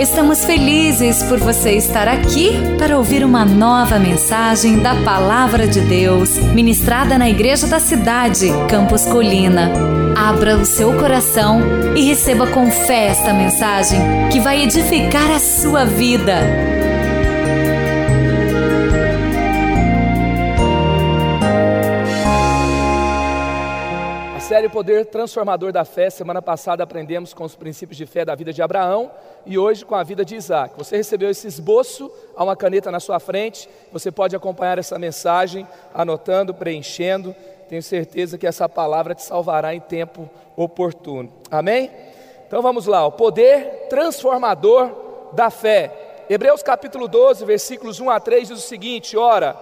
Estamos felizes por você estar aqui para ouvir uma nova mensagem da Palavra de Deus, ministrada na Igreja da Cidade, Campos Colina. Abra o seu coração e receba com fé esta mensagem que vai edificar a sua vida. Série Poder Transformador da Fé. Semana passada aprendemos com os princípios de fé da vida de Abraão e hoje com a vida de Isaac. Você recebeu esse esboço, há uma caneta na sua frente. Você pode acompanhar essa mensagem anotando, preenchendo. Tenho certeza que essa palavra te salvará em tempo oportuno. Amém? Então vamos lá, o poder transformador da fé. Hebreus capítulo 12, versículos 1 a 3 diz o seguinte: Ora,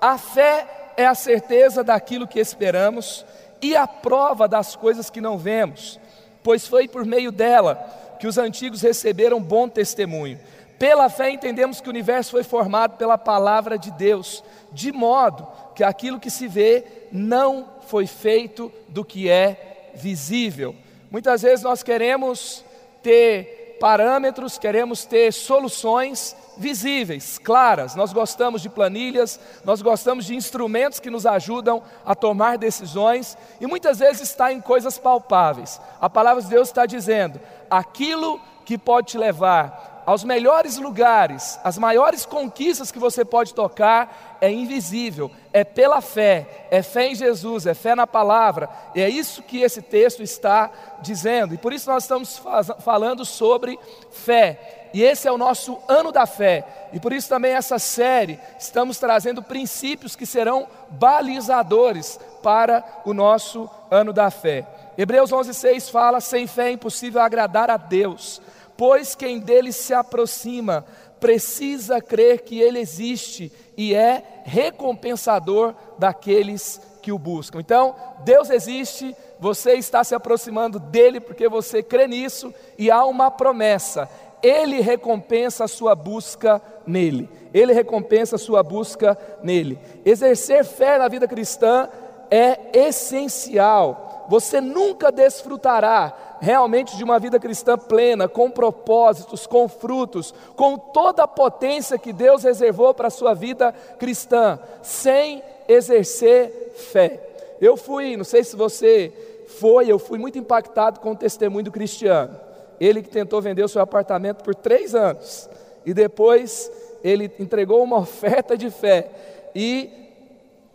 a fé é a certeza daquilo que esperamos e a prova das coisas que não vemos, pois foi por meio dela que os antigos receberam bom testemunho. Pela fé entendemos que o universo foi formado pela palavra de Deus, de modo que aquilo que se vê não foi feito do que é visível. Muitas vezes nós queremos ter parâmetros, queremos ter soluções visíveis, claras. Nós gostamos de planilhas, nós gostamos de instrumentos que nos ajudam a tomar decisões e muitas vezes está em coisas palpáveis. A palavra de Deus está dizendo: aquilo que pode te levar aos melhores lugares, as maiores conquistas que você pode tocar é invisível, é pela fé, é fé em Jesus, é fé na palavra, e é isso que esse texto está dizendo, e por isso nós estamos falando sobre fé, e esse é o nosso ano da fé, e por isso também essa série estamos trazendo princípios que serão balizadores para o nosso ano da fé. Hebreus 11,6 fala: sem fé é impossível agradar a Deus pois quem dele se aproxima precisa crer que ele existe e é recompensador daqueles que o buscam. Então, Deus existe, você está se aproximando dele porque você crê nisso e há uma promessa. Ele recompensa a sua busca nele. Ele recompensa a sua busca nele. Exercer fé na vida cristã é essencial. Você nunca desfrutará realmente de uma vida cristã plena, com propósitos, com frutos, com toda a potência que Deus reservou para a sua vida cristã, sem exercer fé. Eu fui, não sei se você foi, eu fui muito impactado com o testemunho do Cristiano. Ele que tentou vender o seu apartamento por três anos e depois ele entregou uma oferta de fé e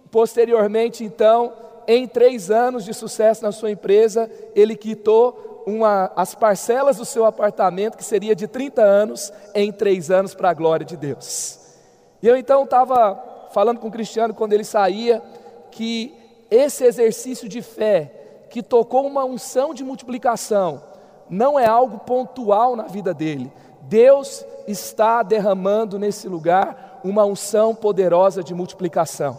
posteriormente então em três anos de sucesso na sua empresa, ele quitou uma, as parcelas do seu apartamento, que seria de 30 anos, em três anos para a glória de Deus. E eu então estava falando com o Cristiano quando ele saía, que esse exercício de fé, que tocou uma unção de multiplicação, não é algo pontual na vida dele. Deus está derramando nesse lugar uma unção poderosa de multiplicação.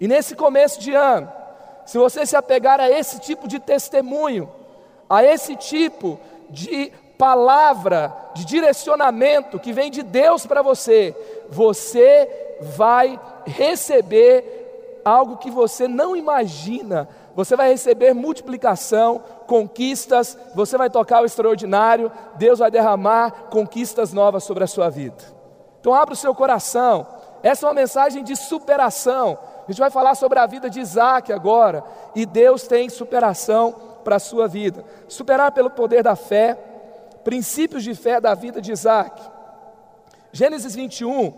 E nesse começo de ano, se você se apegar a esse tipo de testemunho, a esse tipo de palavra, de direcionamento que vem de Deus para você, você vai receber algo que você não imagina. Você vai receber multiplicação, conquistas, você vai tocar o extraordinário, Deus vai derramar conquistas novas sobre a sua vida. Então abra o seu coração. Essa é uma mensagem de superação. A gente vai falar sobre a vida de Isaac agora. E Deus tem superação para a sua vida. Superar pelo poder da fé, princípios de fé da vida de Isaac. Gênesis 21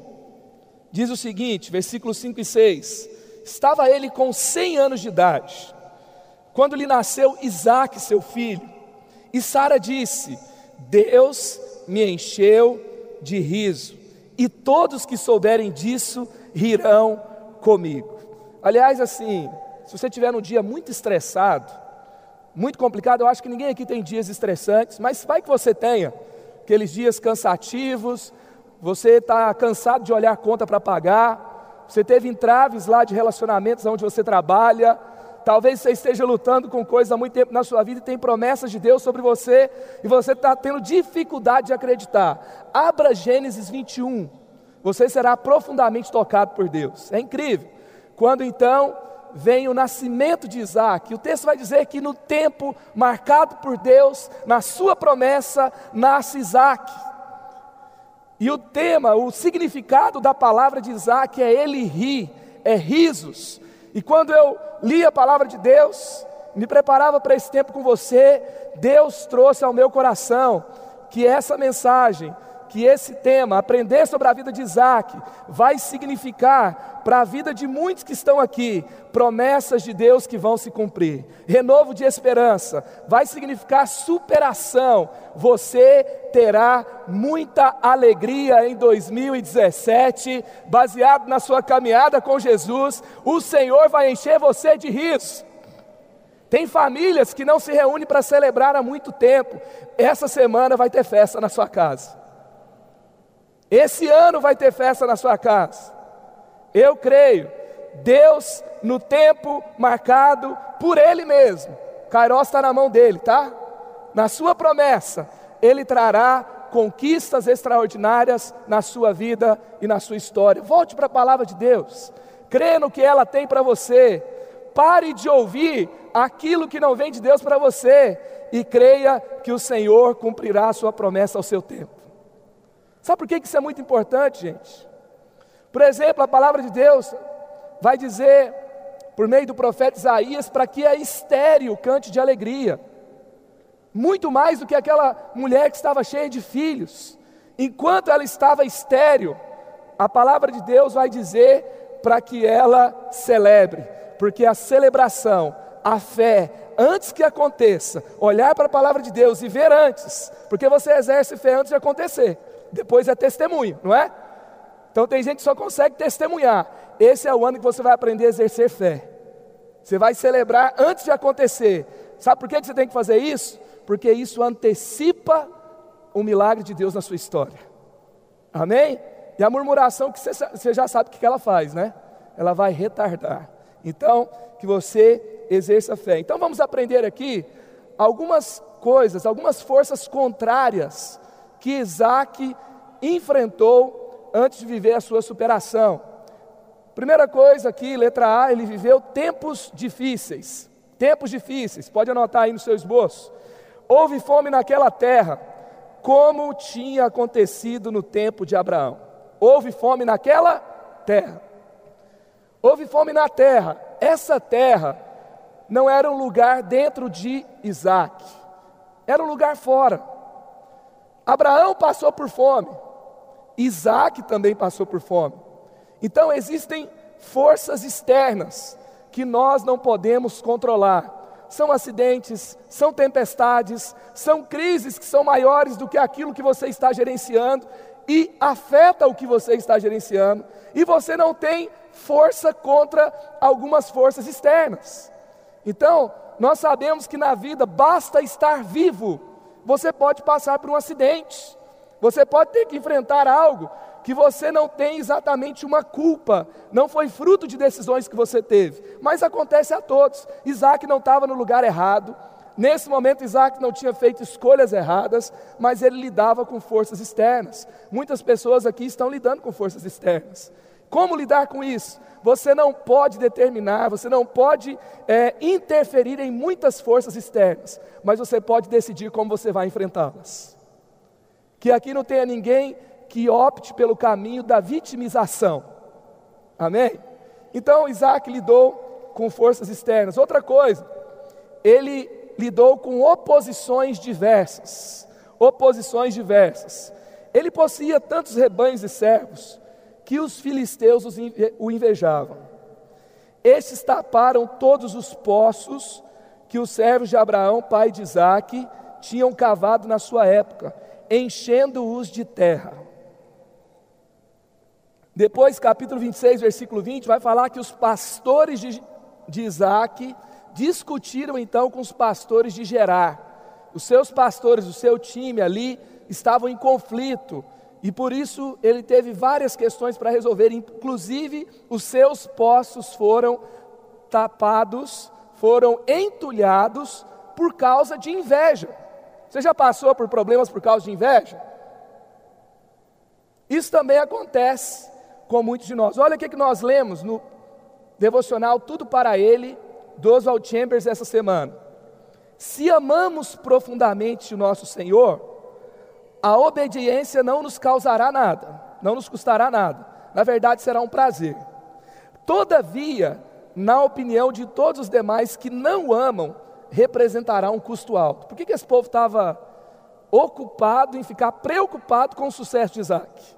diz o seguinte, versículos 5 e 6: Estava ele com 100 anos de idade, quando lhe nasceu Isaac, seu filho, e Sara disse: Deus me encheu de riso, e todos que souberem disso rirão comigo. Aliás, assim, se você tiver um dia muito estressado, muito complicado. Eu acho que ninguém aqui tem dias estressantes, mas vai que você tenha aqueles dias cansativos, você está cansado de olhar conta para pagar, você teve entraves lá de relacionamentos onde você trabalha, talvez você esteja lutando com coisas há muito tempo na sua vida e tem promessas de Deus sobre você e você está tendo dificuldade de acreditar. Abra Gênesis 21, você será profundamente tocado por Deus. É incrível. Quando então vem o nascimento de Isaac. O texto vai dizer que no tempo marcado por Deus, na sua promessa, nasce Isaac. E o tema, o significado da palavra de Isaac é ele ri, é risos. E quando eu li a palavra de Deus, me preparava para esse tempo com você, Deus trouxe ao meu coração que essa mensagem, que esse tema, aprender sobre a vida de Isaac, vai significar para a vida de muitos que estão aqui, promessas de Deus que vão se cumprir, renovo de esperança, vai significar superação. Você terá muita alegria em 2017, baseado na sua caminhada com Jesus, o Senhor vai encher você de riso. Tem famílias que não se reúnem para celebrar há muito tempo. Essa semana vai ter festa na sua casa. Esse ano vai ter festa na sua casa. Eu creio, Deus, no tempo marcado por Ele mesmo, Kairos está na mão dele, tá? Na sua promessa, Ele trará conquistas extraordinárias na sua vida e na sua história. Volte para a palavra de Deus, crê no que ela tem para você. Pare de ouvir aquilo que não vem de Deus para você e creia que o Senhor cumprirá a sua promessa ao seu tempo. Sabe por que isso é muito importante, gente? Por exemplo, a palavra de Deus vai dizer, por meio do profeta Isaías, para que a estéreo cante de alegria, muito mais do que aquela mulher que estava cheia de filhos. Enquanto ela estava estéreo, a palavra de Deus vai dizer para que ela celebre, porque a celebração a fé antes que aconteça, olhar para a palavra de Deus e ver antes, porque você exerce fé antes de acontecer, depois é testemunho, não é? Então tem gente que só consegue testemunhar. Esse é o ano que você vai aprender a exercer fé. Você vai celebrar antes de acontecer. Sabe por que você tem que fazer isso? Porque isso antecipa o milagre de Deus na sua história. Amém? E a murmuração que você, já sabe o que ela faz, né? Ela vai retardar. Então, que você exerça fé. Então vamos aprender aqui algumas coisas, algumas forças contrárias que Isaac enfrentou antes de viver a sua superação. Primeira coisa aqui, letra A, ele viveu tempos difíceis. Tempos difíceis, pode anotar aí no seu esboço. Houve fome naquela terra, como tinha acontecido no tempo de Abraão. Houve fome naquela terra. Houve fome na terra. Essa terra não era um lugar dentro de Isaac, era um lugar fora. Abraão passou por fome, Isaac também passou por fome. Então existem forças externas que nós não podemos controlar. São acidentes, são tempestades, são crises que são maiores do que aquilo que você está gerenciando e afeta o que você está gerenciando, e você não tem força contra algumas forças externas. Então, nós sabemos que na vida basta estar vivo. Você pode passar por um acidente, você pode ter que enfrentar algo que você não tem exatamente uma culpa, não foi fruto de decisões que você teve, mas acontece a todos. Isaac não estava no lugar errado, nesse momento Isaac não tinha feito escolhas erradas, mas ele lidava com forças externas. Muitas pessoas aqui estão lidando com forças externas. Como lidar com isso? Você não pode determinar, você não pode é, interferir em muitas forças externas, mas você pode decidir como você vai enfrentá-las. Que aqui não tenha ninguém que opte pelo caminho da vitimização. Amém? Então Isaac lidou com forças externas. Outra coisa, ele lidou com oposições diversas. Oposições diversas. Ele possuía tantos rebanhos e servos que os filisteus o invejavam. Estes taparam todos os poços que os servos de Abraão, pai de Isaque, tinham cavado na sua época, enchendo-os de terra. Depois, capítulo 26, versículo 20, vai falar que os pastores de, de Isaac discutiram então com os pastores de Gerar. Os seus pastores, o seu time ali, estavam em conflito e por isso ele teve várias questões para resolver, inclusive os seus poços foram tapados, foram entulhados por causa de inveja. Você já passou por problemas por causa de inveja? Isso também acontece com muitos de nós. Olha o que, nós lemos no devocional Tudo para Ele, do Oswald Chambers, essa semana. Se amamos profundamente o nosso Senhor, a obediência não nos causará nada, não nos custará nada. Na verdade, será um prazer. Todavia, na opinião de todos os demais que não amam, representará um custo alto. Por que, que esse povo estava ocupado em ficar preocupado com o sucesso de Isaac?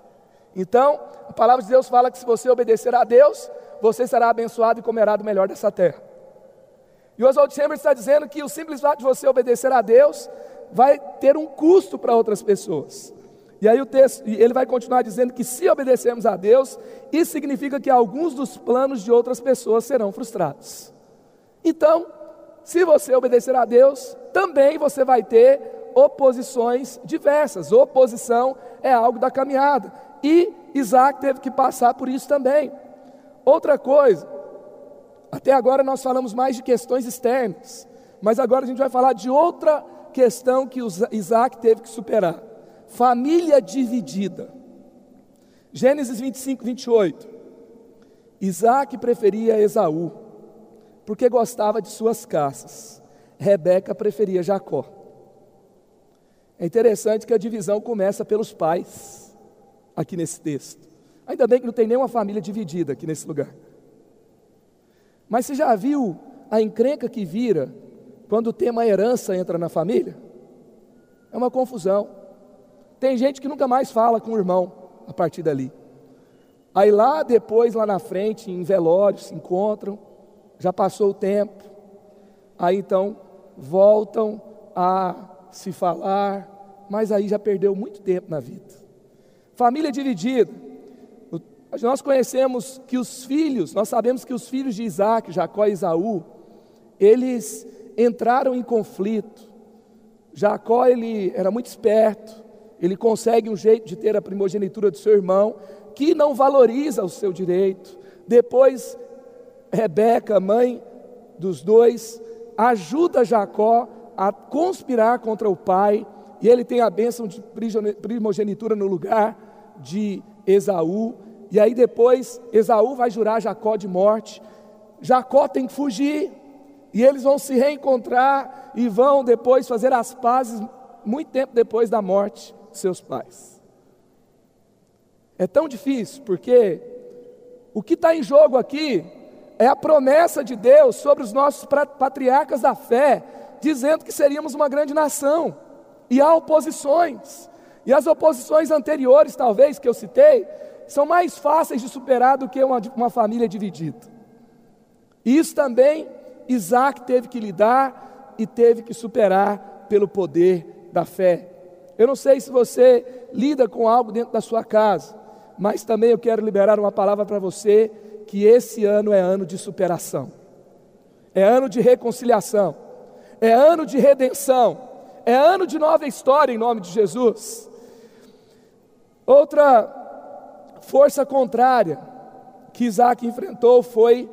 Então, a palavra de Deus fala que se você obedecer a Deus, você será abençoado e comerá do melhor dessa terra. E o Oswald Chambers está dizendo que o simples fato de você obedecer a Deus vai ter um custo para outras pessoas. E aí o texto, ele vai continuar dizendo que se obedecermos a Deus, isso significa que alguns dos planos de outras pessoas serão frustrados. Então, se você obedecer a Deus, também você vai ter oposições diversas. Oposição é algo da caminhada. E Isaac teve que passar por isso também. Outra coisa, até agora nós falamos mais de questões externas, mas agora a gente vai falar de outra questão que Isaac teve que superar família dividida. Gênesis 25, 28. Isaac preferia Esaú, porque gostava de suas caças. Rebeca preferia Jacó. É interessante que a divisão começa pelos pais, aqui nesse texto. Ainda bem que não tem nenhuma família dividida aqui nesse lugar. Mas você já viu a encrenca que vira quando o tema herança entra na família? É uma confusão. Tem gente que nunca mais fala com o irmão a partir dali. Aí lá depois, lá na frente, em velórios, se encontram, já passou o tempo, aí então voltam a se falar, mas aí já perdeu muito tempo na vida. Família dividida. Nós conhecemos que os filhos, nós sabemos que os filhos de Isaac, Jacó e Isaú, eles entraram em conflito. Jacó ele era muito esperto, ele consegue um jeito de ter a primogenitura do seu irmão, que não valoriza o seu direito. Depois, Rebeca, mãe dos dois, ajuda Jacó a conspirar contra o pai, e ele tem a bênção de primogenitura no lugar de Esaú. E aí depois Esaú vai jurar Jacó de morte. Jacó tem que fugir, e eles vão se reencontrar e vão depois fazer as pazes muito tempo depois da morte seus pais. É tão difícil porque o que está em jogo aqui é a promessa de Deus sobre os nossos patriarcas da fé, dizendo que seríamos uma grande nação, e há oposições, e as oposições anteriores, talvez, que eu citei, são mais fáceis de superar do que uma, uma família dividida. Isso também Isaac teve que lidar e teve que superar pelo poder da fé. Eu não sei se você lida com algo dentro da sua casa, mas também eu quero liberar uma palavra para você que esse ano é ano de superação. É ano de reconciliação. É ano de redenção. É ano de nova história em nome de Jesus. Outra força contrária que Isaac enfrentou foi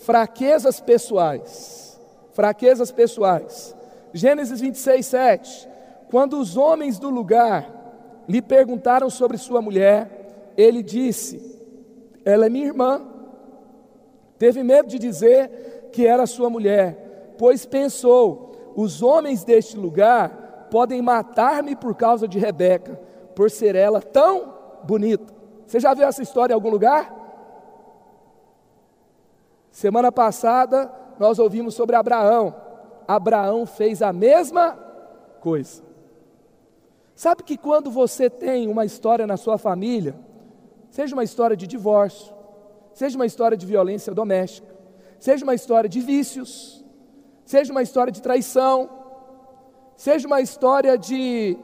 fraquezas pessoais. Fraquezas pessoais. Gênesis 26, 7. Quando os homens do lugar lhe perguntaram sobre sua mulher, ele disse: Ela é minha irmã. Teve medo de dizer que era sua mulher, pois pensou: os homens deste lugar podem matar-me por causa de Rebeca, por ser ela tão bonita. Você já viu essa história em algum lugar? Semana passada nós ouvimos sobre Abraão. Abraão fez a mesma coisa. Sabe que quando você tem uma história na sua família, seja uma história de divórcio, seja uma história de violência doméstica, seja uma história de vícios, seja uma história de traição, seja uma história de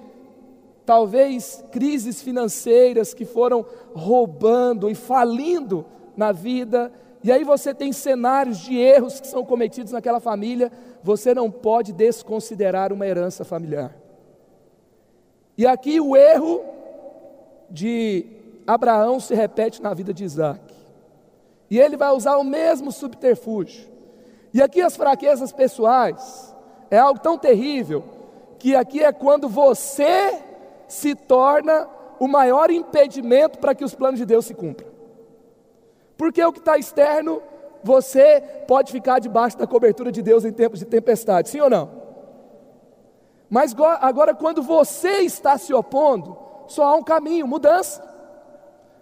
talvez crises financeiras que foram roubando e falindo na vida, e aí você tem cenários de erros que são cometidos naquela família, você não pode desconsiderar uma herança familiar. E aqui o erro de Abraão se repete na vida de Isaac. E ele vai usar o mesmo subterfúgio. E aqui as fraquezas pessoais é algo tão terrível que aqui é quando você se torna o maior impedimento para que os planos de Deus se cumpram. Porque o que está externo, você pode ficar debaixo da cobertura de Deus em tempos de tempestade, sim ou não? Mas agora, quando você está se opondo, só há um caminho: mudança.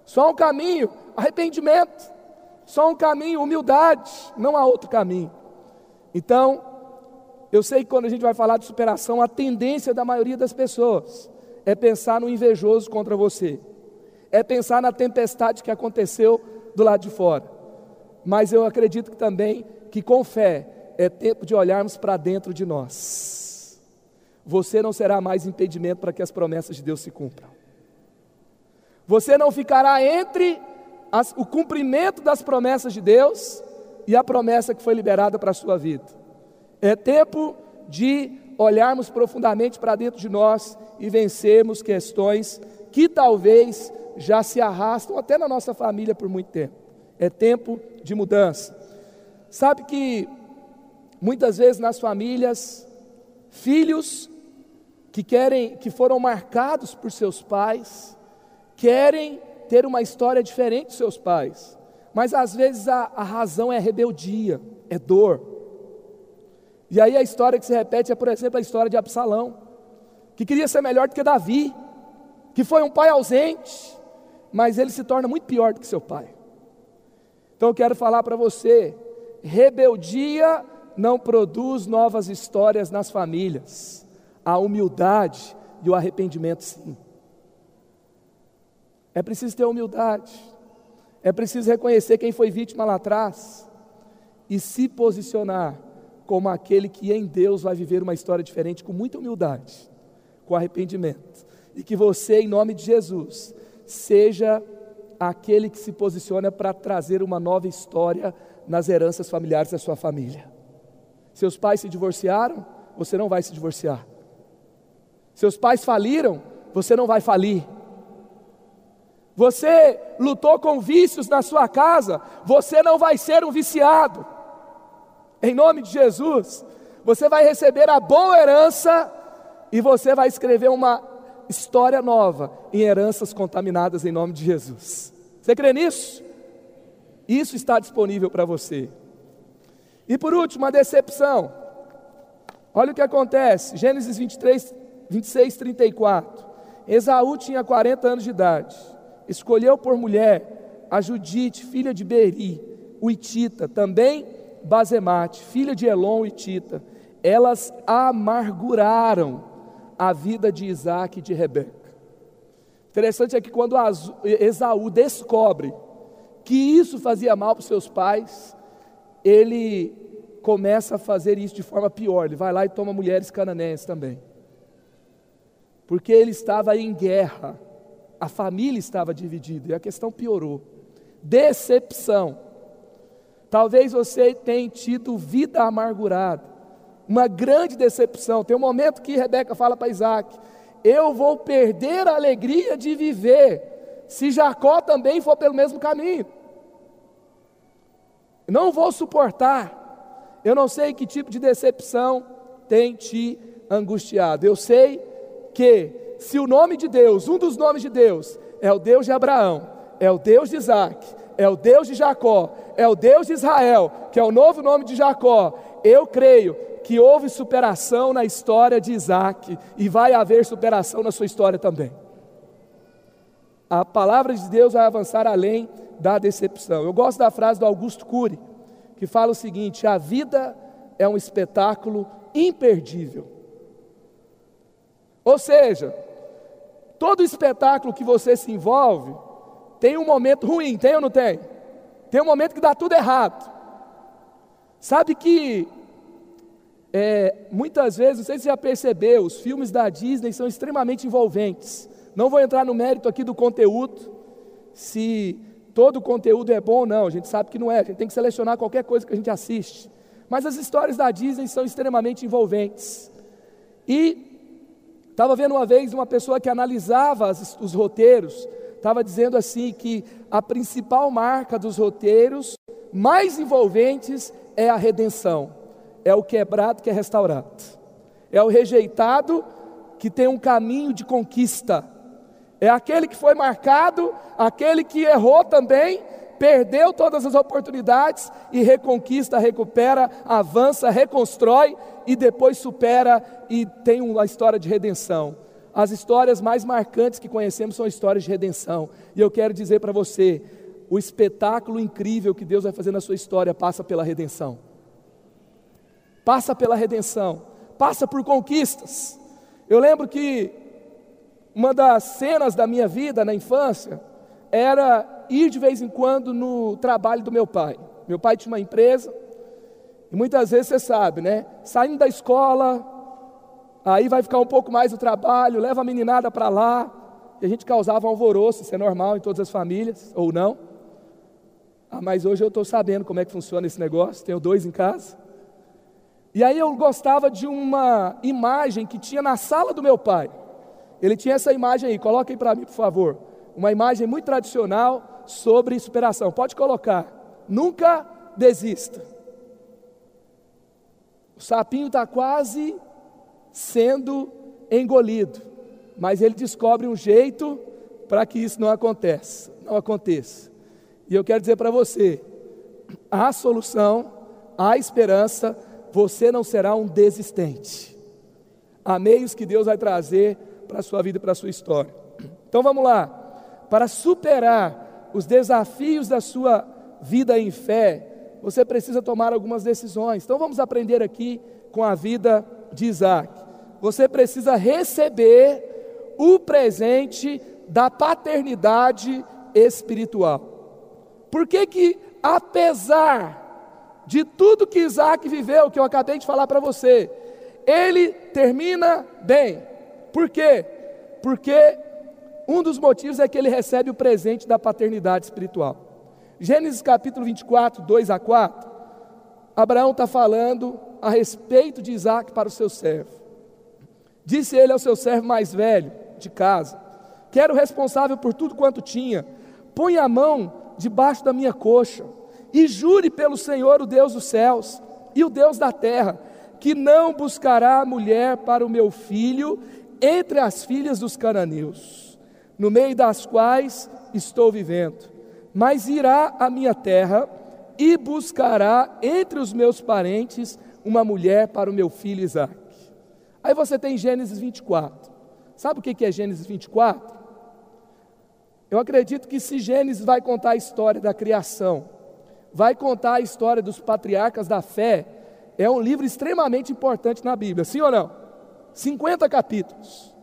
Só há um caminho: arrependimento. Só há um caminho: humildade. Não há outro caminho. Então, eu sei que quando a gente vai falar de superação, a tendência da maioria das pessoas é pensar no invejoso contra você, é pensar na tempestade que aconteceu do lado de fora. Mas eu acredito que também que com fé é tempo de olharmos para dentro de nós. Você não será mais impedimento para que as promessas de Deus se cumpram. Você não ficará entre as, o cumprimento das promessas de Deus e a promessa que foi liberada para a sua vida. É tempo de olharmos profundamente para dentro de nós e vencermos questões que talvez já se arrastam até na nossa família por muito tempo. É tempo de mudança. Sabe que muitas vezes nas famílias, filhos que querem, que foram marcados por seus pais, querem ter uma história diferente dos seus pais, mas às vezes a, a razão é rebeldia, é dor. E aí a história que se repete é, por exemplo, a história de Absalão, que queria ser melhor do que Davi, que foi um pai ausente, mas ele se torna muito pior do que seu pai. Então eu quero falar para você: rebeldia não produz novas histórias nas famílias, a humildade e o arrependimento sim. É preciso ter humildade, é preciso reconhecer quem foi vítima lá atrás e se posicionar como aquele que em Deus vai viver uma história diferente com muita humildade, com arrependimento. E que você, em nome de Jesus, seja aquele que se posiciona para trazer uma nova história nas heranças familiares da sua família. Seus pais se divorciaram, você não vai se divorciar. Seus pais faliram, você não vai falir. Você lutou com vícios na sua casa, você não vai ser um viciado. Em nome de Jesus, você vai receber a boa herança e você vai escrever uma história nova em heranças contaminadas em nome de Jesus. Você crê nisso? Isso está disponível para você. E por último, a decepção. Olha o que acontece, Gênesis 23, 26, 34. Esaú tinha 40 anos de idade, escolheu por mulher a Judite, filha de Beri, o Itita, também Bazemate, filha de Elon, o Itita. Elas amarguraram a vida de Isaac e de Rebeca. Interessante é que quando Esaú descobre que isso fazia mal para os seus pais, ele começa a fazer isso de forma pior. Ele vai lá e toma mulheres cananéias também. Porque ele estava em guerra, a família estava dividida e a questão piorou. Decepção. Talvez você tenha tido vida amargurada, uma grande decepção. Tem um momento que Rebeca fala para Isaac: Eu vou perder a alegria de viver, se Jacó também for pelo mesmo caminho. Não vou suportar. Eu não sei que tipo de decepção tem te angustiado. Eu sei que se o nome de Deus, um dos nomes de Deus, é o Deus de Abraão, é o Deus de Isaac, é o Deus de Jacó, é o Deus de Israel, que é o novo nome de Jacó, eu creio que houve superação na história de Isaac e vai haver superação na sua história também. A palavra de Deus vai avançar além da decepção. Eu gosto da frase do Augusto Cury, que fala o seguinte: a vida é um espetáculo imperdível. Ou seja, todo espetáculo que você se envolve tem um momento ruim, tem ou não tem? Tem um momento que dá tudo errado. Sabe que é, muitas vezes, não sei se você já percebeu, os filmes da Disney são extremamente envolventes. Não vou entrar no mérito aqui do conteúdo, se todo o conteúdo é bom ou não, a gente sabe que não é, a gente tem que selecionar qualquer coisa que a gente assiste. Mas as histórias da Disney são extremamente envolventes. E estava vendo uma vez uma pessoa que analisava as, os roteiros, estava dizendo assim que a principal marca dos roteiros mais envolventes é a redenção, é o quebrado que é restaurado, é o rejeitado que tem um caminho de conquista, é aquele que foi marcado, aquele que errou também, perdeu todas as oportunidades e reconquista, recupera, avança, reconstrói e depois supera e tem uma história de redenção. As histórias mais marcantes que conhecemos são histórias de redenção. E eu quero dizer para você, o espetáculo incrível que Deus vai fazer na sua história passa pela redenção. Passa pela redenção, passa por conquistas. Eu lembro que uma das cenas da minha vida na infância era ir de vez em quando no trabalho do meu pai. Meu pai tinha uma empresa, e muitas vezes você sabe, né? Saindo da escola, aí vai ficar um pouco mais o trabalho, leva a meninada para lá, e a gente causava um alvoroço, isso é normal em todas as famílias, ou não. Ah, mas hoje eu estou sabendo como é que funciona esse negócio, tenho dois em casa. E aí eu gostava de uma imagem que tinha na sala do meu pai. Ele tinha essa imagem aí, coloca aí para mim, por favor. Uma imagem muito tradicional sobre superação. Pode colocar. Nunca desista. O sapinho está quase sendo engolido, mas ele descobre um jeito para que isso não aconteça, não aconteça. E eu quero dizer para você, há solução, há esperança, você não será um desistente. Há meios que Deus vai trazer para a sua vida e para a sua história. Então vamos lá. Para superar os desafios da sua vida em fé, você precisa tomar algumas decisões. Então vamos aprender aqui com a vida de Isaac. Você precisa receber o presente da paternidade espiritual. Por que que, apesar de tudo que Isaac viveu, que eu acabei de falar para você, ele termina bem? Por quê? Porque um dos motivos é que ele recebe o presente da paternidade espiritual. Gênesis capítulo 24, 2 a 4, Abraão está falando a respeito de Isaac para o seu servo. Disse ele ao seu servo mais velho de casa, que era o responsável por tudo quanto tinha, põe a mão debaixo da minha coxa, e jure pelo Senhor, o Deus dos céus e o Deus da terra, que não buscará mulher para o meu filho entre as filhas dos cananeus, no meio das quais estou vivendo, mas irá à minha terra e buscará entre os meus parentes uma mulher para o meu filho Isaac. Aí você tem Gênesis 24. Sabe o que é Gênesis 24? Eu acredito que se Gênesis vai contar a história da criação, vai contar a história dos patriarcas da fé, é um livro extremamente importante na Bíblia, sim ou não? 50 capítulos.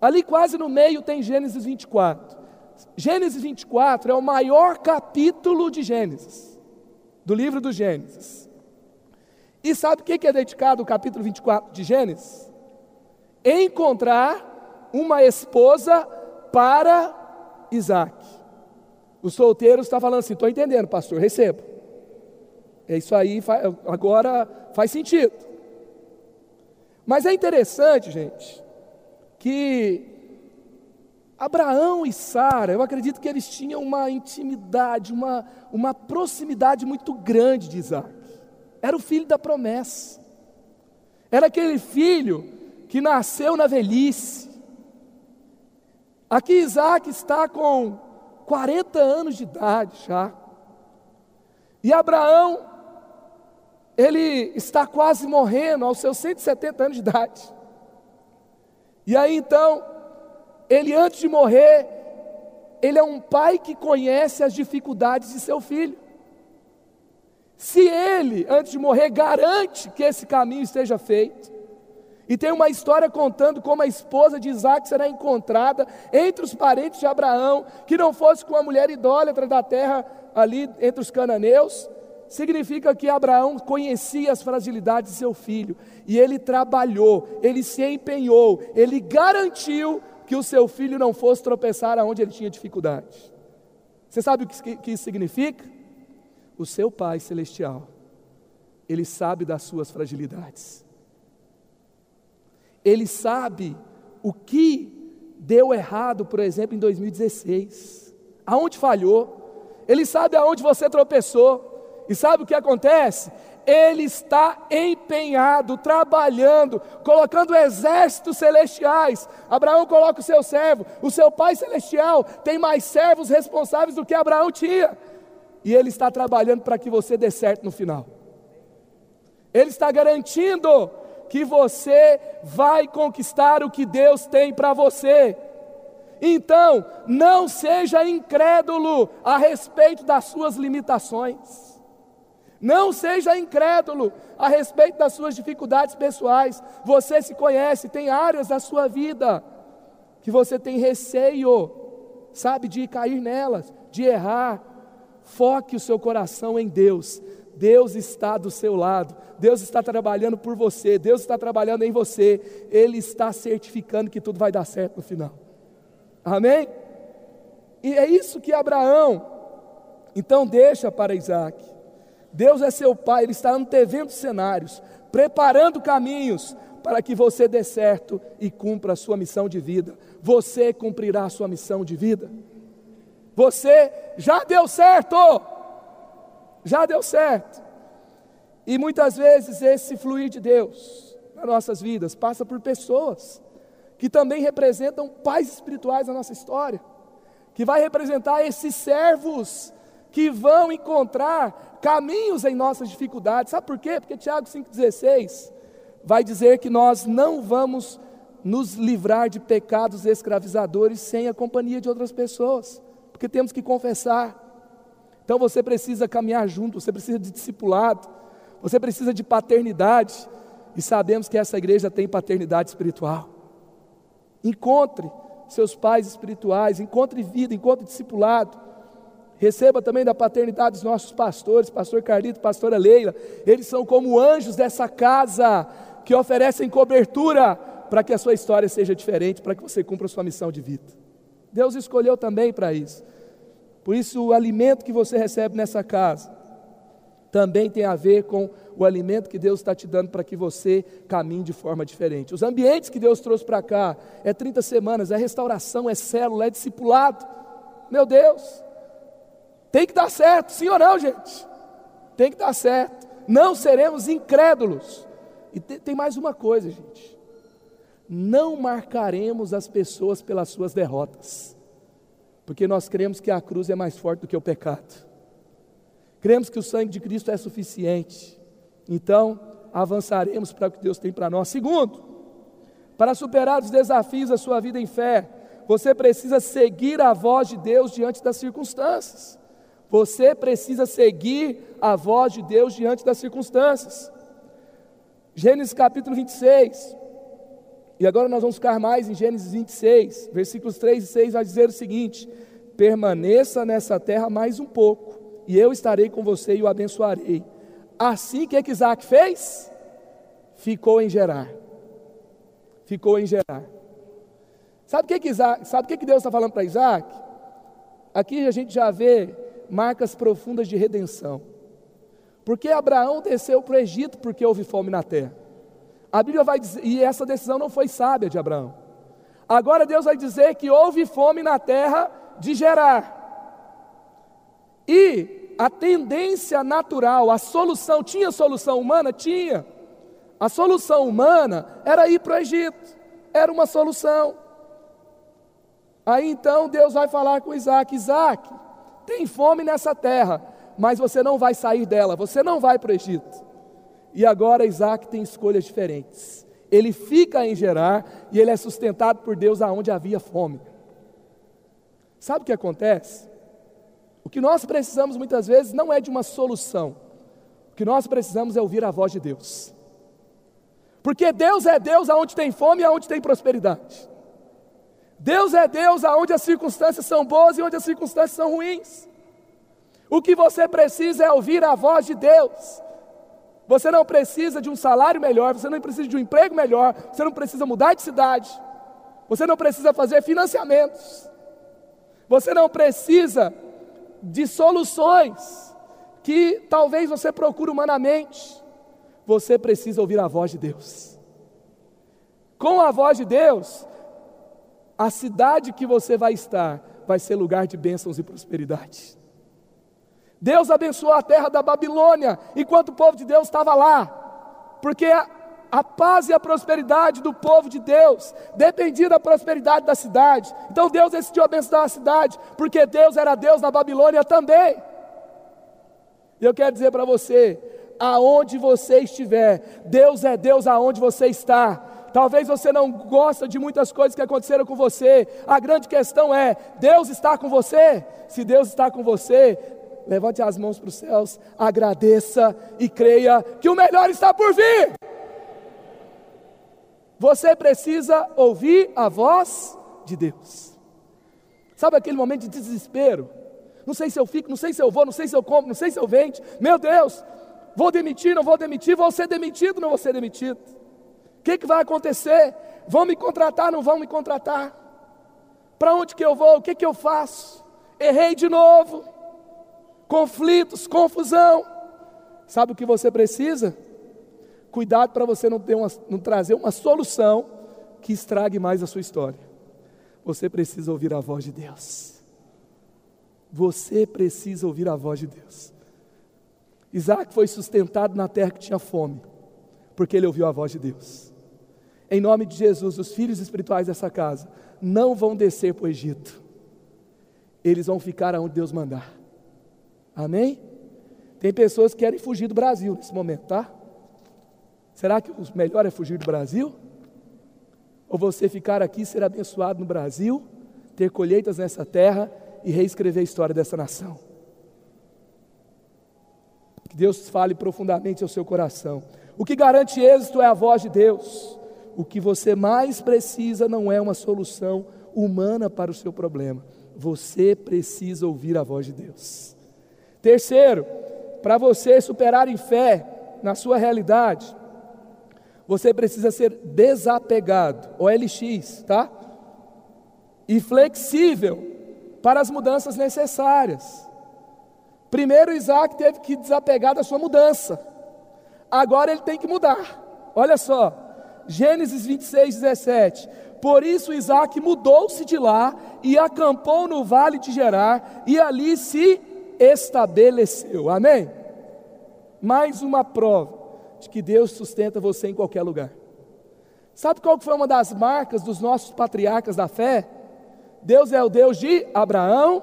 Ali quase no meio tem Gênesis 24. Gênesis 24 é o maior capítulo de Gênesis, do livro do Gênesis. E sabe o que é dedicado o capítulo 24 de Gênesis? Encontrar uma esposa para Isaac. O solteiro está falando assim: estou entendendo, pastor, recebo. É isso aí, agora faz sentido. Mas é interessante, gente, que Abraão e Sara, eu acredito que eles tinham uma intimidade, uma, uma proximidade muito grande de Isaac. Era o filho da promessa. Era aquele filho que nasceu na velhice, Aqui Isaac está com 40 anos de idade já. E Abraão, ele está quase morrendo aos seus 170 anos de idade. E aí então, ele antes de morrer, ele é um pai que conhece as dificuldades de seu filho. Se ele, antes de morrer, garante que esse caminho esteja feito, e tem uma história contando como a esposa de Isaac será encontrada entre os parentes de Abraão, que não fosse com a mulher idólatra da terra ali entre os cananeus. Significa que Abraão conhecia as fragilidades de seu filho e ele trabalhou, ele se empenhou, ele garantiu que o seu filho não fosse tropeçar aonde ele tinha dificuldade. Você sabe o que, que isso significa? O seu Pai Celestial, ele sabe das suas fragilidades. Ele sabe o que deu errado, por exemplo, em 2016. Aonde falhou. Ele sabe aonde você tropeçou. E sabe o que acontece? Ele está empenhado, trabalhando, colocando exércitos celestiais. Abraão coloca o seu servo, o seu pai celestial tem mais servos responsáveis do que Abraão tinha. e Ele está trabalhando para que você dê certo no final. Ele está garantindo que você vai conquistar o que Deus tem para você. Então, não seja incrédulo a respeito das suas limitações. Não seja incrédulo a respeito das suas dificuldades pessoais. Você se conhece, tem áreas da sua vida que você tem receio, sabe, de cair nelas, de errar. Foque o seu coração em Deus. Deus está do seu lado, Deus está trabalhando por você, Deus está trabalhando em você, Ele está certificando que tudo vai dar certo no final. Amém? E é isso que Abraão, então, deixa para Isaac. Deus é seu pai, Ele está antevendo cenários, preparando caminhos para que você dê certo e cumpra a sua missão de vida. Você cumprirá a sua missão de vida. Você já deu certo, já deu certo. E muitas vezes esse fluir de Deus nas nossas vidas passa por pessoas que também representam pais espirituais na nossa história, que vai representar esses servos que vão encontrar caminhos em nossas dificuldades. Sabe por quê? Porque Tiago 5,16 vai dizer que nós não vamos nos livrar de pecados escravizadores sem a companhia de outras pessoas, porque temos que confessar. Então você precisa caminhar junto, você precisa de discipulado, você precisa de paternidade, e sabemos que essa igreja tem paternidade espiritual. Encontre seus pais espirituais, encontre vida, encontre discipulado. Receba também da paternidade dos nossos pastores, pastor Carlito, pastora Leila. Eles são como anjos dessa casa que oferecem cobertura para que a sua história seja diferente, para que você cumpra a sua missão de vida. Deus escolheu também para isso. Por isso, o alimento que você recebe nessa casa também tem a ver com o alimento que Deus está te dando para que você caminhe de forma diferente. Os ambientes que Deus trouxe para cá é 30 semanas, é restauração, é célula, é discipulado. Meu Deus, tem que dar certo, sim ou não, gente? Tem que dar certo. Não seremos incrédulos. E tem mais uma coisa, gente. Não marcaremos as pessoas pelas suas derrotas. Porque nós cremos que a cruz é mais forte do que o pecado. Cremos que o sangue de Cristo é suficiente. Então, avançaremos para o que Deus tem para nós. Segundo, para superar os desafios da sua vida em fé, você precisa seguir a voz de Deus diante das circunstâncias. Você precisa seguir a voz de Deus diante das circunstâncias. Gênesis capítulo 26. E agora nós vamos ficar mais em Gênesis 26, versículos 3 e 6 vai dizer o seguinte: Permaneça nessa terra mais um pouco, e eu estarei com você e o abençoarei. Assim que, é que Isaac fez? Ficou em Gerar. Ficou em Gerar. Sabe o que, que, Isaac, sabe o que, que Deus está falando para Isaac? Aqui a gente já vê marcas profundas de redenção. Porque Abraão desceu para o Egito porque houve fome na terra. A Bíblia vai dizer, e essa decisão não foi sábia de Abraão. Agora Deus vai dizer que houve fome na terra de Gerar. E a tendência natural, a solução, tinha solução humana? Tinha. A solução humana era ir para o Egito. Era uma solução. Aí então Deus vai falar com Isaac: Isaac, tem fome nessa terra, mas você não vai sair dela, você não vai para o Egito. E agora Isaac tem escolhas diferentes. Ele fica em Gerar e ele é sustentado por Deus aonde havia fome. Sabe o que acontece? O que nós precisamos muitas vezes não é de uma solução. O que nós precisamos é ouvir a voz de Deus. Porque Deus é Deus aonde tem fome e aonde tem prosperidade. Deus é Deus aonde as circunstâncias são boas e onde as circunstâncias são ruins. O que você precisa é ouvir a voz de Deus. Você não precisa de um salário melhor, você não precisa de um emprego melhor, você não precisa mudar de cidade, você não precisa fazer financiamentos, você não precisa de soluções que talvez você procure humanamente. Você precisa ouvir a voz de Deus. Com a voz de Deus, a cidade que você vai estar vai ser lugar de bênçãos e prosperidade. Deus abençoou a terra da Babilônia enquanto o povo de Deus estava lá, porque a, a paz e a prosperidade do povo de Deus dependia da prosperidade da cidade. Então Deus decidiu abençoar a cidade, porque Deus era Deus na Babilônia também. E eu quero dizer para você, aonde você estiver, Deus é Deus aonde você está. Talvez você não gosta de muitas coisas que aconteceram com você. A grande questão é: Deus está com você? Se Deus está com você, levante as mãos para os céus, agradeça e creia que o melhor está por vir. Você precisa ouvir a voz de Deus. Sabe aquele momento de desespero? Não sei se eu fico, não sei se eu vou, não sei se eu compro, não sei se eu vendo. Meu Deus, vou demitir, não vou demitir, vou ser demitido, não vou ser demitido. Que, que vai acontecer? Vão me contratar, não vão me contratar? Para onde que eu vou? O que, que eu faço? Errei de novo. Conflitos, confusão. Sabe o que você precisa? Cuidado para você não, uma, não trazer uma solução que estrague mais a sua história. Você precisa ouvir a voz de Deus. Você precisa ouvir a voz de Deus. Isaac foi sustentado na terra que tinha fome, porque ele ouviu a voz de Deus. Em nome de Jesus, os filhos espirituais dessa casa não vão descer para o Egito, eles vão ficar aonde Deus mandar. Amém? Tem pessoas que querem fugir do Brasil nesse momento, tá? Será que o melhor é fugir do Brasil? Ou você ficar aqui, ser abençoado no Brasil, ter colheitas nessa terra e reescrever a história dessa nação. Que Deus fale profundamente ao seu coração. O que garante êxito é a voz de Deus. O que você mais precisa não é uma solução humana para o seu problema. Você precisa ouvir a voz de Deus. Terceiro, para você superar em fé na sua realidade, você precisa ser desapegado, OLX, tá? E flexível para as mudanças necessárias. Primeiro, Isaac teve que desapegar da sua mudança, agora ele tem que mudar. Olha só, Gênesis 26, 17. Por isso Isaac mudou-se de lá e acampou no vale de Gerar e ali se estabeleceu. Amém? Mais uma prova de que Deus sustenta você em qualquer lugar. Sabe qual foi uma das marcas dos nossos patriarcas da fé? Deus é o Deus de Abraão,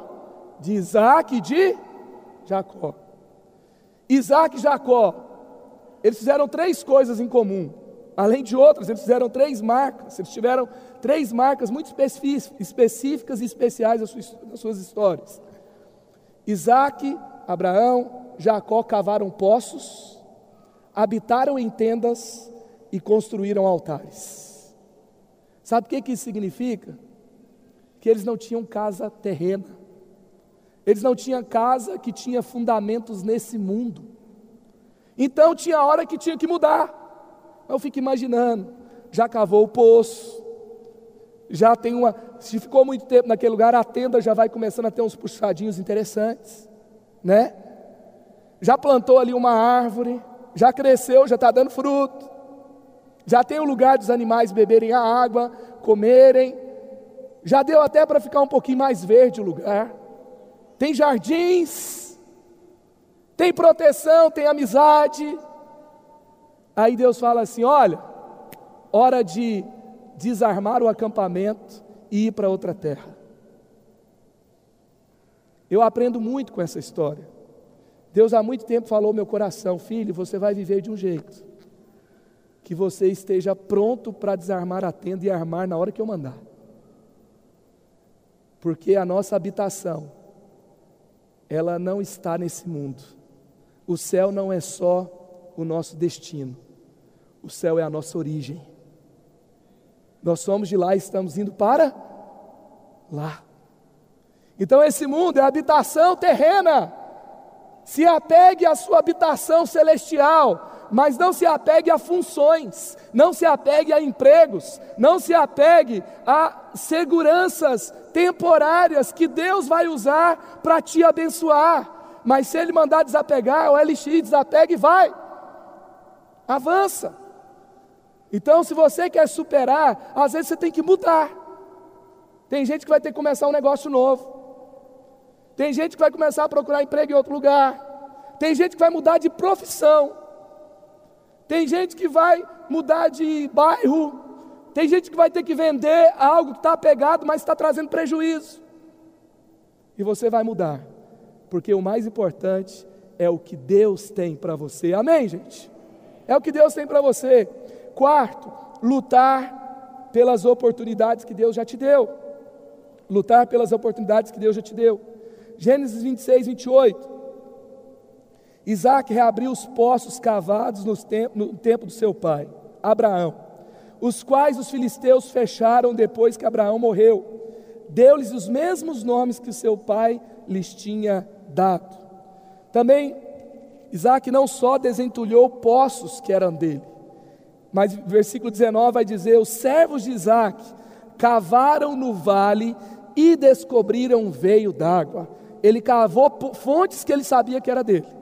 de Isaac e de Jacó. Isaac e Jacó, eles fizeram três coisas em comum. Além de outras, eles fizeram três marcas. Eles tiveram três marcas muito específicas e especiais das suas histórias. Isaac, Abraão, Jacó cavaram poços, habitaram em tendas e construíram altares. Sabe o que, que isso significa? que eles não tinham casa terrena, eles não tinham casa que tinha fundamentos nesse mundo. Então tinha hora que tinha que mudar. Eu fico imaginando, já cavou o poço, já tem uma, se ficou muito tempo naquele lugar, a tenda já vai começando a ter uns puxadinhos interessantes, né? Já plantou ali uma árvore, já cresceu, já está dando fruto, já tem o lugar dos animais beberem a água, comerem, já deu até para ficar um pouquinho mais verde o lugar. Tem jardins, tem proteção, tem amizade. Aí Deus fala assim: olha, hora de desarmar o acampamento e ir para outra terra. Eu aprendo muito com essa história. Deus há muito tempo falou ao meu coração: filho, você vai viver de um jeito que você esteja pronto para desarmar a tenda e armar na hora que eu mandar porque a nossa habitação, ela não está nesse mundo. O céu não é só o nosso destino, o céu é a nossa origem. Nós somos de lá e estamos indo para lá. Então, esse mundo é habitação terrena. Se apegue à sua habitação celestial, mas não se apegue a funções, não se apegue a empregos, não se apegue a seguranças temporárias que Deus vai usar para te abençoar. Mas se Ele mandar desapegar, o LX desapega e vai, avança. Então, se você quer superar, às vezes você tem que mudar. Tem gente que vai ter que começar um negócio novo. Tem gente que vai começar a procurar emprego em outro lugar. Tem gente que vai mudar de profissão. Tem gente que vai mudar de bairro. Tem gente que vai ter que vender algo que está pegado, mas está trazendo prejuízo. E você vai mudar, porque o mais importante é o que Deus tem para você. Amém, gente? É o que Deus tem para você. Quarto, lutar pelas oportunidades que Deus já te deu. Lutar pelas oportunidades que Deus já te deu. Gênesis 26, 28. Isaac reabriu os poços cavados no tempo, do seu pai, Abraão, os quais os filisteus fecharam depois que Abraão morreu. Deu-lhes os mesmos nomes que seu pai lhes tinha dado. Também Isaac não só desentulhou poços que eram dele, mas versículo 19 vai dizer: os servos de Isaac cavaram no vale e descobriram um veio d'água. Ele cavou fontes que ele sabia que era dele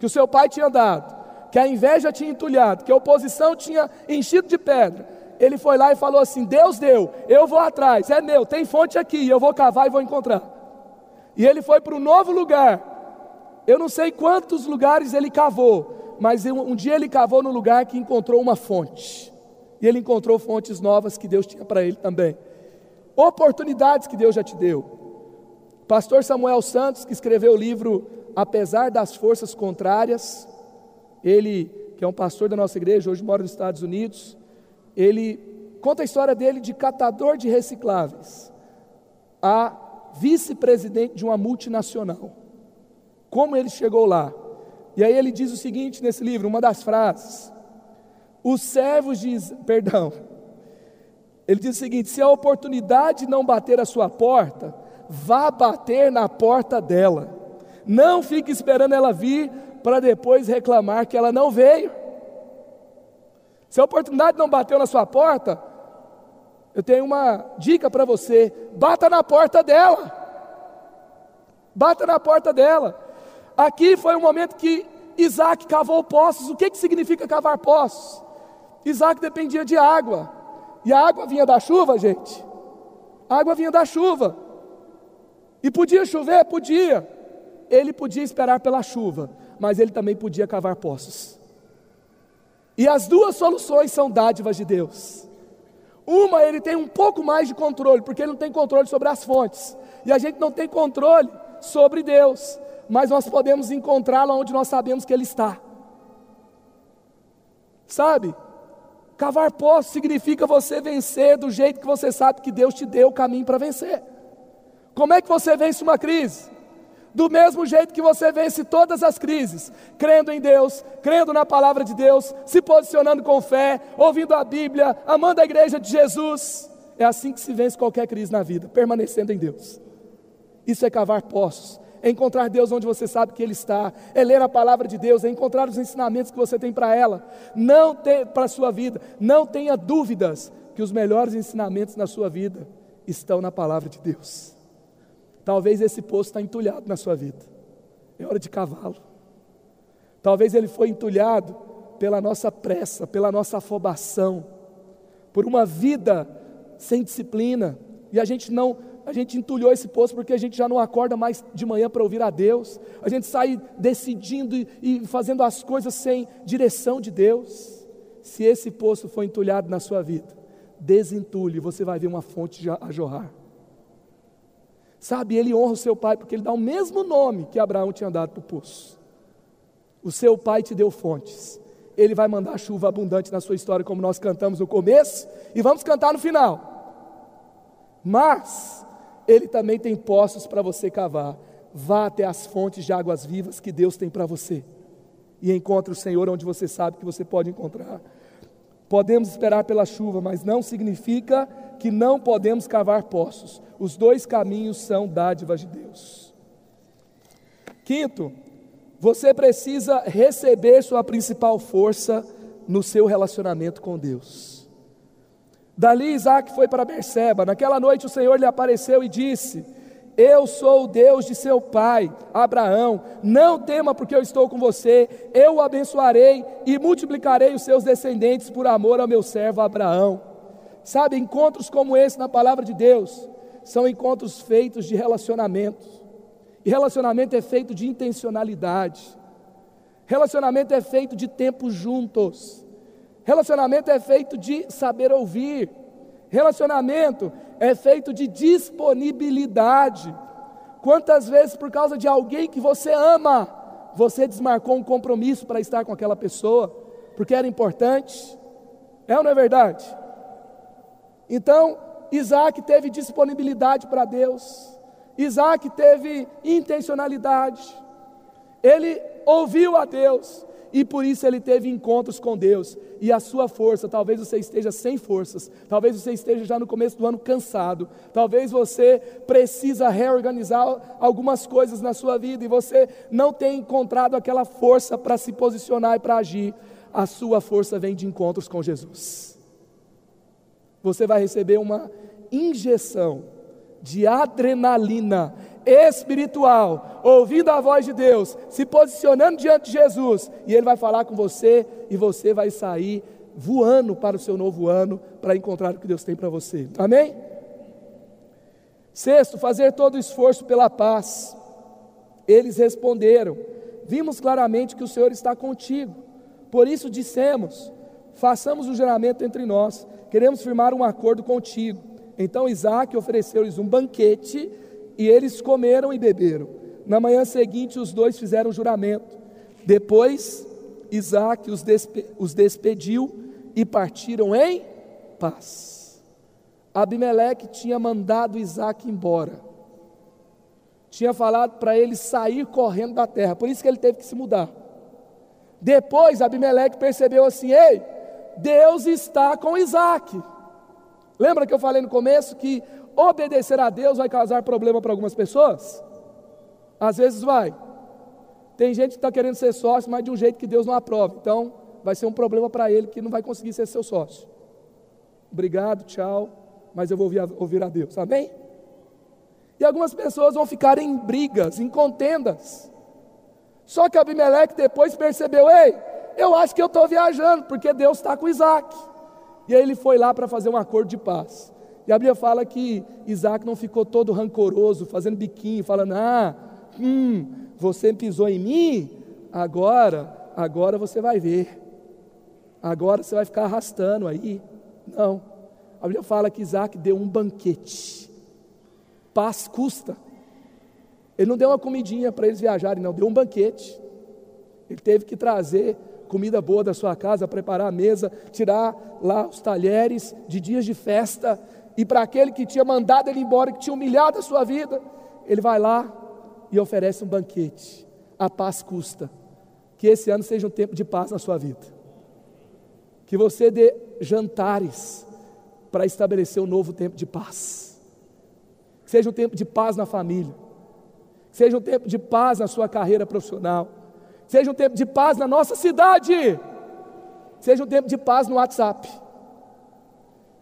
que o seu pai tinha dado, que a inveja tinha entulhado, que a oposição tinha enchido de pedra. Ele foi lá e falou assim: Deus deu, eu vou atrás, é meu, tem fonte aqui, eu vou cavar e vou encontrar. E ele foi para um novo lugar. Eu não sei quantos lugares ele cavou, mas um, dia ele cavou no lugar que encontrou uma fonte. E ele encontrou fontes novas que Deus tinha para ele também. Oportunidades que Deus já te deu. Pastor Samuel Santos, que escreveu o livro apesar das forças contrárias, ele, que é um pastor da nossa igreja, hoje mora nos Estados Unidos, ele conta a história dele de catador de recicláveis a vice-presidente de uma multinacional. Como ele chegou lá? E aí ele diz o seguinte nesse livro, uma das frases: Os servos de, perdão. Ele diz o seguinte: se a oportunidade não bater a sua porta, vá bater na porta dela. Não fique esperando ela vir para depois reclamar que ela não veio. Se a oportunidade não bateu na sua porta, eu tenho uma dica para você: bata na porta dela. Bata na porta dela. Aqui foi o momento que Isaac cavou poços. O que, que significa cavar poços? Isaac dependia de água. E a água vinha da chuva, gente. A água vinha da chuva. E podia chover? Podia. Ele podia esperar pela chuva, mas ele também podia cavar poços. E as duas soluções são dádivas de Deus. Uma, ele tem um pouco mais de controle, porque ele não tem controle sobre as fontes. E a gente não tem controle sobre Deus, mas nós podemos encontrá-lo onde nós sabemos que ele está. Sabe? Cavar poços significa você vencer do jeito que você sabe que Deus te deu o caminho para vencer. Como é que você vence uma crise? do mesmo jeito que você vence todas as crises, crendo em Deus, crendo na palavra de Deus, se posicionando com fé, ouvindo a Bíblia, amando a igreja de Jesus. É assim que se vence qualquer crise na vida, permanecendo em Deus. Isso é cavar poços, é encontrar Deus onde você sabe que Ele está, é ler a palavra de Deus, é encontrar os ensinamentos que você tem para ela, não para a sua vida, não tenha dúvidas que os melhores ensinamentos na sua vida estão na palavra de Deus. Talvez esse poço está entulhado na sua vida. É hora de cavá-lo. Talvez ele foi entulhado pela nossa pressa, pela nossa afobação, por uma vida sem disciplina. E a gente não, a gente entulhou esse poço porque a gente já não acorda mais de manhã para ouvir a Deus. A gente sai decidindo e, e fazendo as coisas sem direção de Deus. Se esse poço foi entulhado na sua vida, desentulhe, você vai ver uma fonte a jorrar. Sabe, ele honra o seu pai porque ele dá o mesmo nome que Abraão tinha dado para o poço. O seu pai te deu fontes. Ele vai mandar chuva abundante na sua história, como nós cantamos no começo, e vamos cantar no final. Mas ele também tem poços para você cavar. Vá até as fontes de águas vivas que Deus tem para você. E encontre o Senhor onde você sabe que você pode encontrar. Podemos esperar pela chuva, mas não significa que não podemos cavar poços. Os dois caminhos são dádivas de Deus. Quinto, você precisa receber sua principal força no seu relacionamento com Deus. Dali Isaac foi para Berseba. Naquela noite o Senhor lhe apareceu e disse: eu sou o Deus de seu pai, Abraão. Não tema, porque eu estou com você. Eu o abençoarei e multiplicarei os seus descendentes por amor ao meu servo Abraão. Sabe, encontros como esse na palavra de Deus são encontros feitos de relacionamento. E relacionamento é feito de intencionalidade. Relacionamento é feito de tempo juntos. Relacionamento é feito de saber ouvir. Relacionamento é feito de disponibilidade. Quantas vezes, por causa de alguém que você ama, você desmarcou um compromisso para estar com aquela pessoa, porque era importante. É ou não é verdade? Então, Isaac teve disponibilidade para Deus, Isaac teve intencionalidade, ele ouviu a Deus, e por isso ele teve encontros com Deus. E a sua força, talvez você esteja sem forças, talvez você esteja já no começo do ano cansado, talvez você precisa reorganizar algumas coisas na sua vida e você não tem encontrado aquela força para se posicionar e para agir. A sua força vem de encontros com Jesus. Você vai receber uma injeção de adrenalina espiritual, ouvindo a voz de Deus, se posicionando diante de Jesus, e Ele vai falar com você, e você vai sair voando para o seu novo ano, para encontrar o que Deus tem para você. Amém? Sexto, fazer todo o esforço pela paz. Eles responderam: Vimos claramente que o Senhor está contigo. Por isso dissemos: Façamos um juramento entre nós. Queremos firmar um acordo contigo. Então Isaac ofereceu-lhes um banquete e eles comeram e beberam. Na manhã seguinte, os dois fizeram juramento. Depois, Isaac os, despe os despediu e partiram em paz. Abimeleque tinha mandado Isaac embora. Tinha falado para ele sair correndo da terra. Por isso que ele teve que se mudar. Depois, Abimeleque percebeu assim: ei, Deus está com Isaac. Lembra que eu falei no começo que obedecer a Deus vai causar problema para algumas pessoas? Às vezes vai. Tem gente que está querendo ser sócio, mas de um jeito que Deus não aprova. Então, vai ser um problema para ele que não vai conseguir ser seu sócio. Obrigado, tchau, mas eu vou ouvir a, ouvir a Deus. Amém? E algumas pessoas vão ficar em brigas, em contendas. Só que Abimeleque depois percebeu: ei, eu acho que eu estou viajando, porque Deus está com Isaac. E aí ele foi lá para fazer um acordo de paz. E a Bíblia fala que Isaac não ficou todo rancoroso, fazendo biquinho, falando: Ah, hum, você pisou em mim, agora, agora você vai ver. Agora você vai ficar arrastando aí. Não. A Bíblia fala que Isaac deu um banquete. Paz custa. Ele não deu uma comidinha para eles viajarem, não, deu um banquete. Ele teve que trazer comida boa da sua casa, preparar a mesa, tirar lá os talheres de dias de festa, e para aquele que tinha mandado ele embora, que tinha humilhado a sua vida, ele vai lá e oferece um banquete. A paz custa. Que esse ano seja um tempo de paz na sua vida. Que você dê jantares para estabelecer um novo tempo de paz. Que seja um tempo de paz na família. Que seja um tempo de paz na sua carreira profissional. Que seja um tempo de paz na nossa cidade. Que seja um tempo de paz no WhatsApp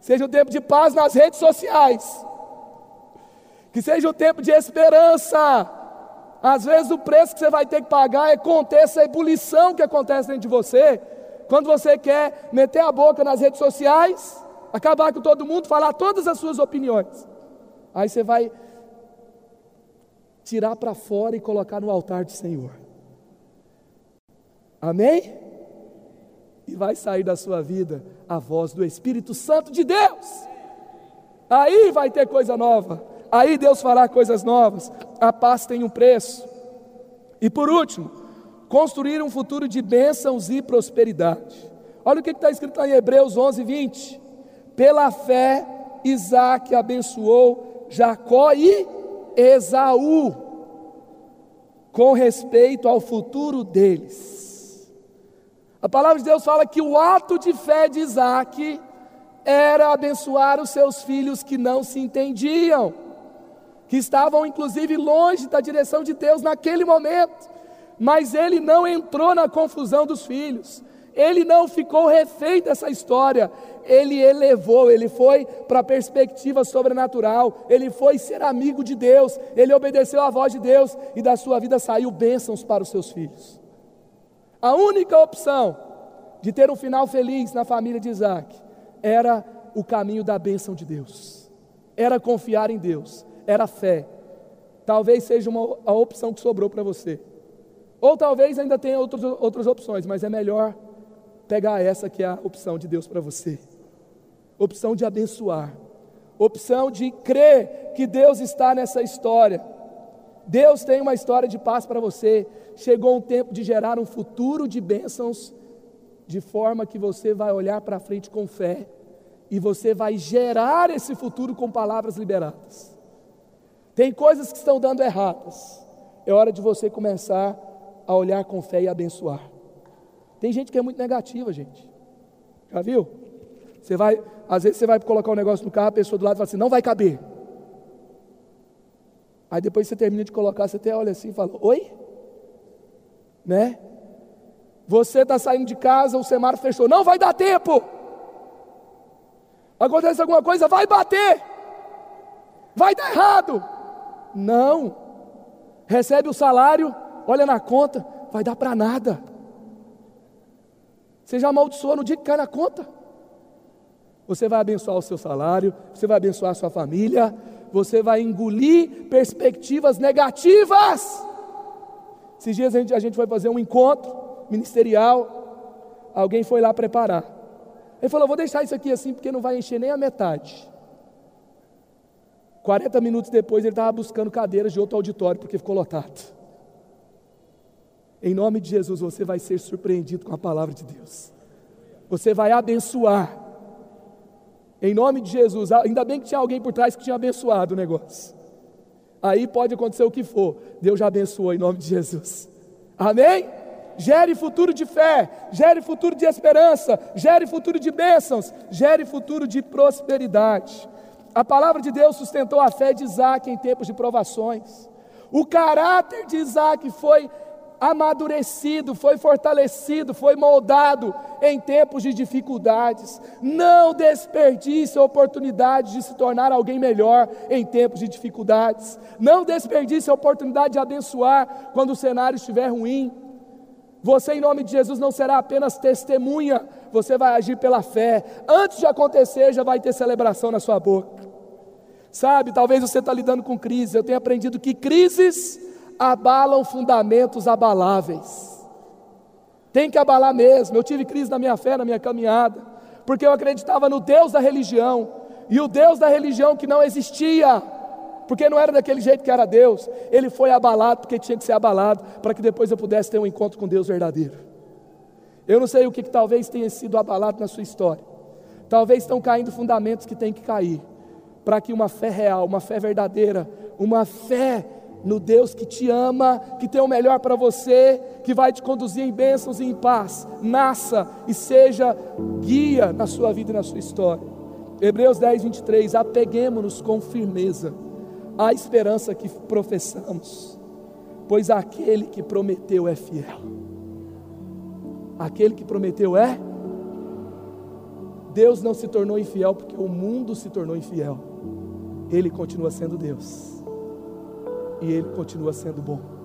seja um tempo de paz nas redes sociais, que seja um tempo de esperança. Às vezes o preço que você vai ter que pagar é conter essa ebulição que acontece dentro de você, quando você quer meter a boca nas redes sociais, acabar com todo mundo, falar todas as suas opiniões. Aí você vai tirar para fora e colocar no altar do Senhor. Amém? e vai sair da sua vida a voz do Espírito Santo de Deus. Aí vai ter coisa nova, aí Deus fará coisas novas. A paz tem um preço. E por último, construir um futuro de bênçãos e prosperidade. Olha o que está escrito lá em Hebreus 11, 20. Pela fé, Isaac abençoou Jacó e Esaú, com respeito ao futuro deles. A palavra de Deus fala que o ato de fé de Isaac era abençoar os seus filhos que não se entendiam, que estavam inclusive longe da direção de Deus naquele momento, mas ele não entrou na confusão dos filhos, ele não ficou refém dessa história, ele elevou, ele foi para a perspectiva sobrenatural, ele foi ser amigo de Deus, ele obedeceu à voz de Deus e da sua vida saiu bênçãos para os seus filhos. A única opção de ter um final feliz na família de Isaac era o caminho da bênção de Deus, era confiar em Deus, era fé. Talvez seja uma, a opção que sobrou para você, ou talvez ainda tenha outros, outras opções, mas é melhor pegar essa que é a opção de Deus para você. Opção de abençoar, opção de crer que Deus está nessa história Deus tem uma história de paz para você. Chegou um tempo de gerar um futuro de bênçãos, de forma que você vai olhar para frente com fé e você vai gerar esse futuro com palavras liberadas. Tem coisas que estão dando erradas. É hora de você começar a olhar com fé e abençoar. Tem gente que é muito negativa, gente. Já viu? Você vai, às vezes você vai colocar um negócio no carro, a pessoa do lado fala assim: não vai caber. Aí depois você termina de colocar, você até olha assim e fala: oi? Né? Você está saindo de casa, o semáforo fechou, não vai dar tempo. Acontece alguma coisa, vai bater, vai dar errado. Não, recebe o salário, olha na conta, vai dar para nada. Você já amaldiçoou no dia que cai na conta. Você vai abençoar o seu salário, você vai abençoar a sua família, você vai engolir perspectivas negativas. Esses dias a gente, a gente foi fazer um encontro ministerial, alguém foi lá preparar. Ele falou: Vou deixar isso aqui assim porque não vai encher nem a metade. 40 minutos depois ele estava buscando cadeiras de outro auditório porque ficou lotado. Em nome de Jesus você vai ser surpreendido com a palavra de Deus. Você vai abençoar. Em nome de Jesus, ainda bem que tinha alguém por trás que tinha abençoado o negócio. Aí pode acontecer o que for, Deus já abençoou em nome de Jesus. Amém? gere futuro de fé, gere futuro de esperança, gere futuro de bênçãos, gere futuro de prosperidade. A palavra de Deus sustentou a fé de Isaac em tempos de provações. O caráter de Isaac foi amadurecido, foi fortalecido, foi moldado em tempos de dificuldades. Não desperdice a oportunidade de se tornar alguém melhor em tempos de dificuldades. Não desperdice a oportunidade de abençoar quando o cenário estiver ruim. Você, em nome de Jesus, não será apenas testemunha, você vai agir pela fé. Antes de acontecer, já vai ter celebração na sua boca. Sabe, talvez você está lidando com crise. Eu tenho aprendido que crises abalam fundamentos abaláveis. Tem que abalar mesmo. Eu tive crise na minha fé, na minha caminhada, porque eu acreditava no Deus da religião, e o Deus da religião que não existia, porque não era daquele jeito que era Deus, ele foi abalado porque tinha que ser abalado, para que depois eu pudesse ter um encontro com Deus verdadeiro. Eu não sei o que, que talvez tenha sido abalado na sua história, talvez estão caindo fundamentos que tem que cair, para que uma fé real, uma fé verdadeira, uma fé no Deus que te ama, que tem o melhor para você, que vai te conduzir em bênçãos e em paz, nasça e seja guia na sua vida e na sua história. Hebreus 10, 23, apeguemos-nos com firmeza a esperança que professamos, pois aquele que prometeu é fiel. Aquele que prometeu é. Deus não se tornou infiel porque o mundo se tornou infiel. Ele continua sendo Deus. E ele continua sendo bom.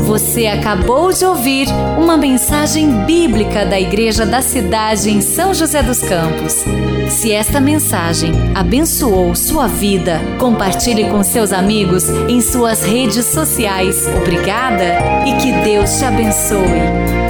Você acabou de ouvir uma mensagem bíblica da Igreja da Cidade em São José dos Campos. Se esta mensagem abençoou sua vida, compartilhe com seus amigos em suas redes sociais. Obrigada e que Deus te abençoe.